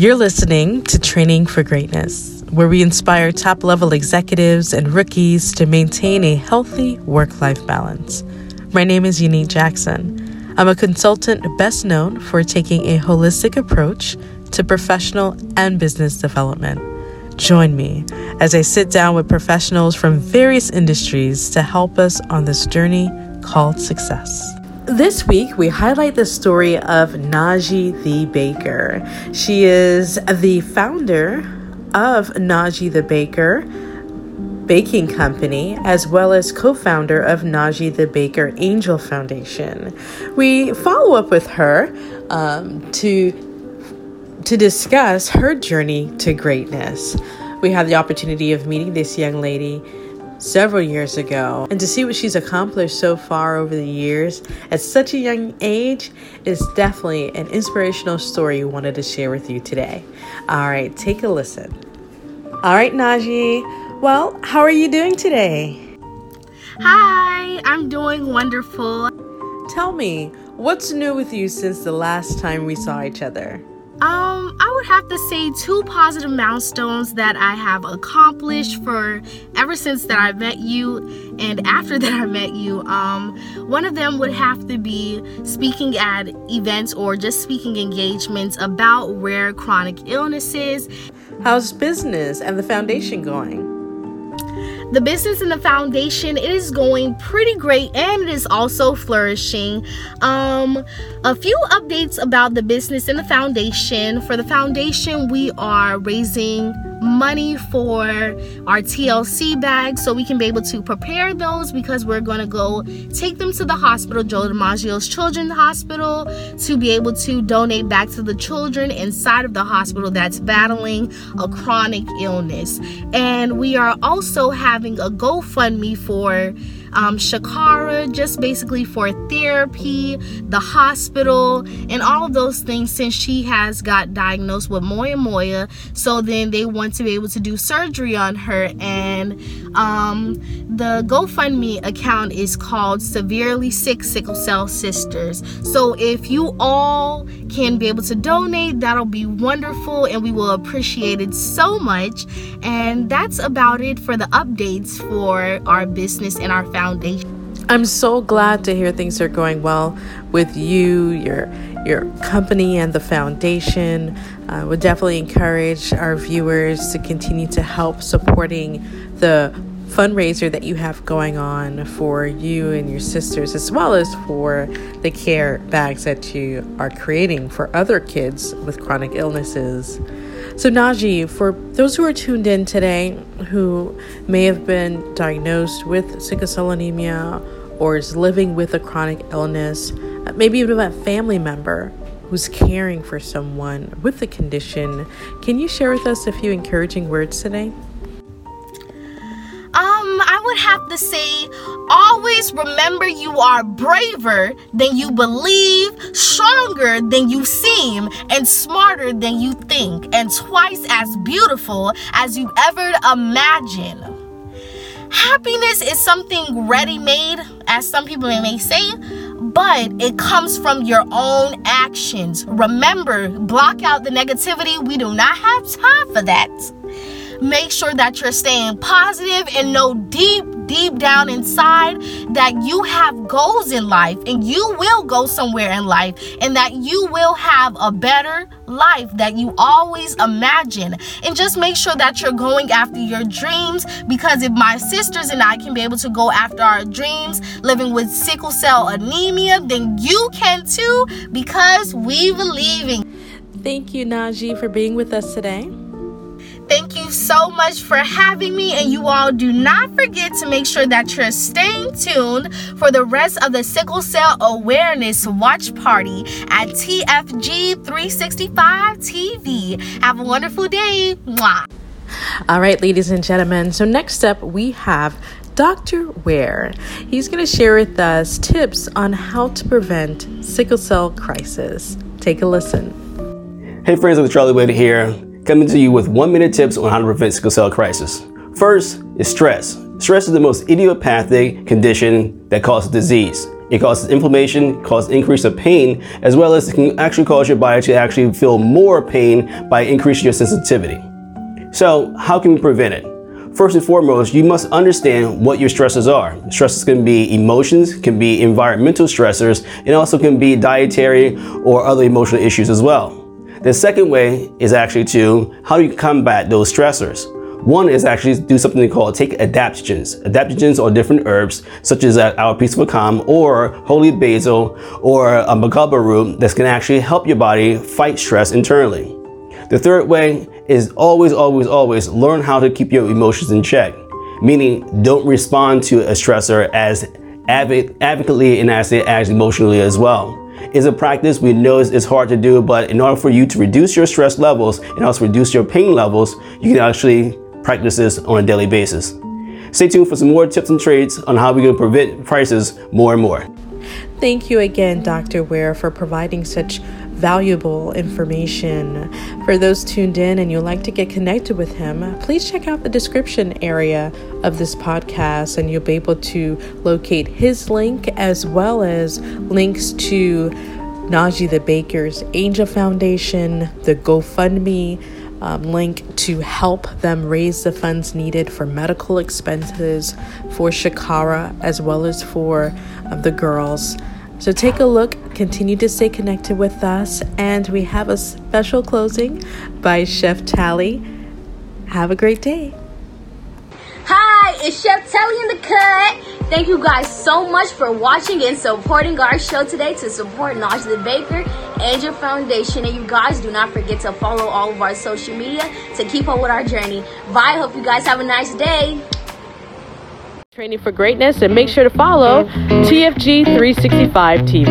You're listening to Training for Greatness, where we inspire top level executives and rookies to maintain a healthy work life balance. My name is Unique Jackson. I'm a consultant best known for taking a holistic approach to professional and business development. Join me as I sit down with professionals from various industries to help us on this journey called success. This week, we highlight the story of Najee the Baker. She is the founder of Najee the Baker Baking Company, as well as co founder of Najee the Baker Angel Foundation. We follow up with her um, to, to discuss her journey to greatness. We had the opportunity of meeting this young lady several years ago. And to see what she's accomplished so far over the years at such a young age is definitely an inspirational story we wanted to share with you today. All right, take a listen. All right, Najee. Well, how are you doing today? Hi, I'm doing wonderful. Tell me, what's new with you since the last time we saw each other? Um, I would have to say two positive milestones that I have accomplished for ever since that I met you and after that I met you. Um, one of them would have to be speaking at events or just speaking engagements about rare chronic illnesses. How's business and the foundation going? The business and the foundation it is going pretty great and it is also flourishing. Um, a few updates about the business and the foundation. For the foundation, we are raising money for our TLC bags so we can be able to prepare those because we're going to go take them to the hospital, Joe DiMaggio's Children's Hospital, to be able to donate back to the children inside of the hospital that's battling a chronic illness. And we are also having a GoFundMe for um, Shakara, just basically for therapy, the hospital, and all of those things since she has got diagnosed with Moya Moya. So then they want to be able to do surgery on her, and um, the GoFundMe account is called Severely Sick Sickle Cell Sisters. So if you all can be able to donate, that'll be wonderful, and we will appreciate it so much. And that's about it for the updates for our business and our foundation. I'm so glad to hear things are going well with you, your your company, and the foundation. I would definitely encourage our viewers to continue to help supporting the fundraiser that you have going on for you and your sisters, as well as for the care bags that you are creating for other kids with chronic illnesses. So, Najee, for those who are tuned in today who may have been diagnosed with sickle cell anemia or is living with a chronic illness, uh, maybe even a family member who's caring for someone with the condition, can you share with us a few encouraging words today? Have to say always remember you are braver than you believe, stronger than you seem, and smarter than you think, and twice as beautiful as you ever imagine. Happiness is something ready made, as some people may say, but it comes from your own actions. Remember, block out the negativity. We do not have time for that. Make sure that you're staying positive and know deep, deep down inside that you have goals in life and you will go somewhere in life and that you will have a better life that you always imagine. And just make sure that you're going after your dreams because if my sisters and I can be able to go after our dreams living with sickle cell anemia, then you can too because we believe in. Thank you, Najee, for being with us today. Thank you so much for having me. And you all do not forget to make sure that you're staying tuned for the rest of the Sickle Cell Awareness Watch Party at TFG 365 TV. Have a wonderful day. Mwah. All right, ladies and gentlemen. So, next up, we have Dr. Ware. He's going to share with us tips on how to prevent sickle cell crisis. Take a listen. Hey, friends, it's Charlie Wade here coming to you with one minute tips on how to prevent sickle cell crisis. First is stress. Stress is the most idiopathic condition that causes disease. It causes inflammation, causes increase of pain, as well as it can actually cause your body to actually feel more pain by increasing your sensitivity. So, how can we prevent it? First and foremost, you must understand what your stresses are. Stresses can be emotions, can be environmental stressors, and also can be dietary or other emotional issues as well. The second way is actually to how do you combat those stressors? One is actually do something called take adaptogens. Adaptogens are different herbs, such as uh, our piece of akam or holy basil or a bacopa root that can actually help your body fight stress internally. The third way is always, always, always learn how to keep your emotions in check. Meaning, don't respond to a stressor as avid, advocately and as, as emotionally as well. It's a practice we know it's hard to do, but in order for you to reduce your stress levels and also reduce your pain levels, you can actually practice this on a daily basis. Stay tuned for some more tips and trades on how we can prevent prices more and more. Thank you again, Dr. Ware, for providing such valuable information. For those tuned in and you'd like to get connected with him, please check out the description area of this podcast and you'll be able to locate his link as well as links to Najee the Baker's Angel Foundation, the GoFundMe um, link to help them raise the funds needed for medical expenses for Shakara as well as for uh, the girls. So take a look, continue to stay connected with us, and we have a special closing by Chef Tally. Have a great day. Hi, it's Chef Telly in the cut. Thank you guys so much for watching and supporting our show today to support Najee the Baker and your Foundation. And you guys do not forget to follow all of our social media to keep up with our journey. Bye. Hope you guys have a nice day. Training for Greatness, and make sure to follow TFG 365 TV.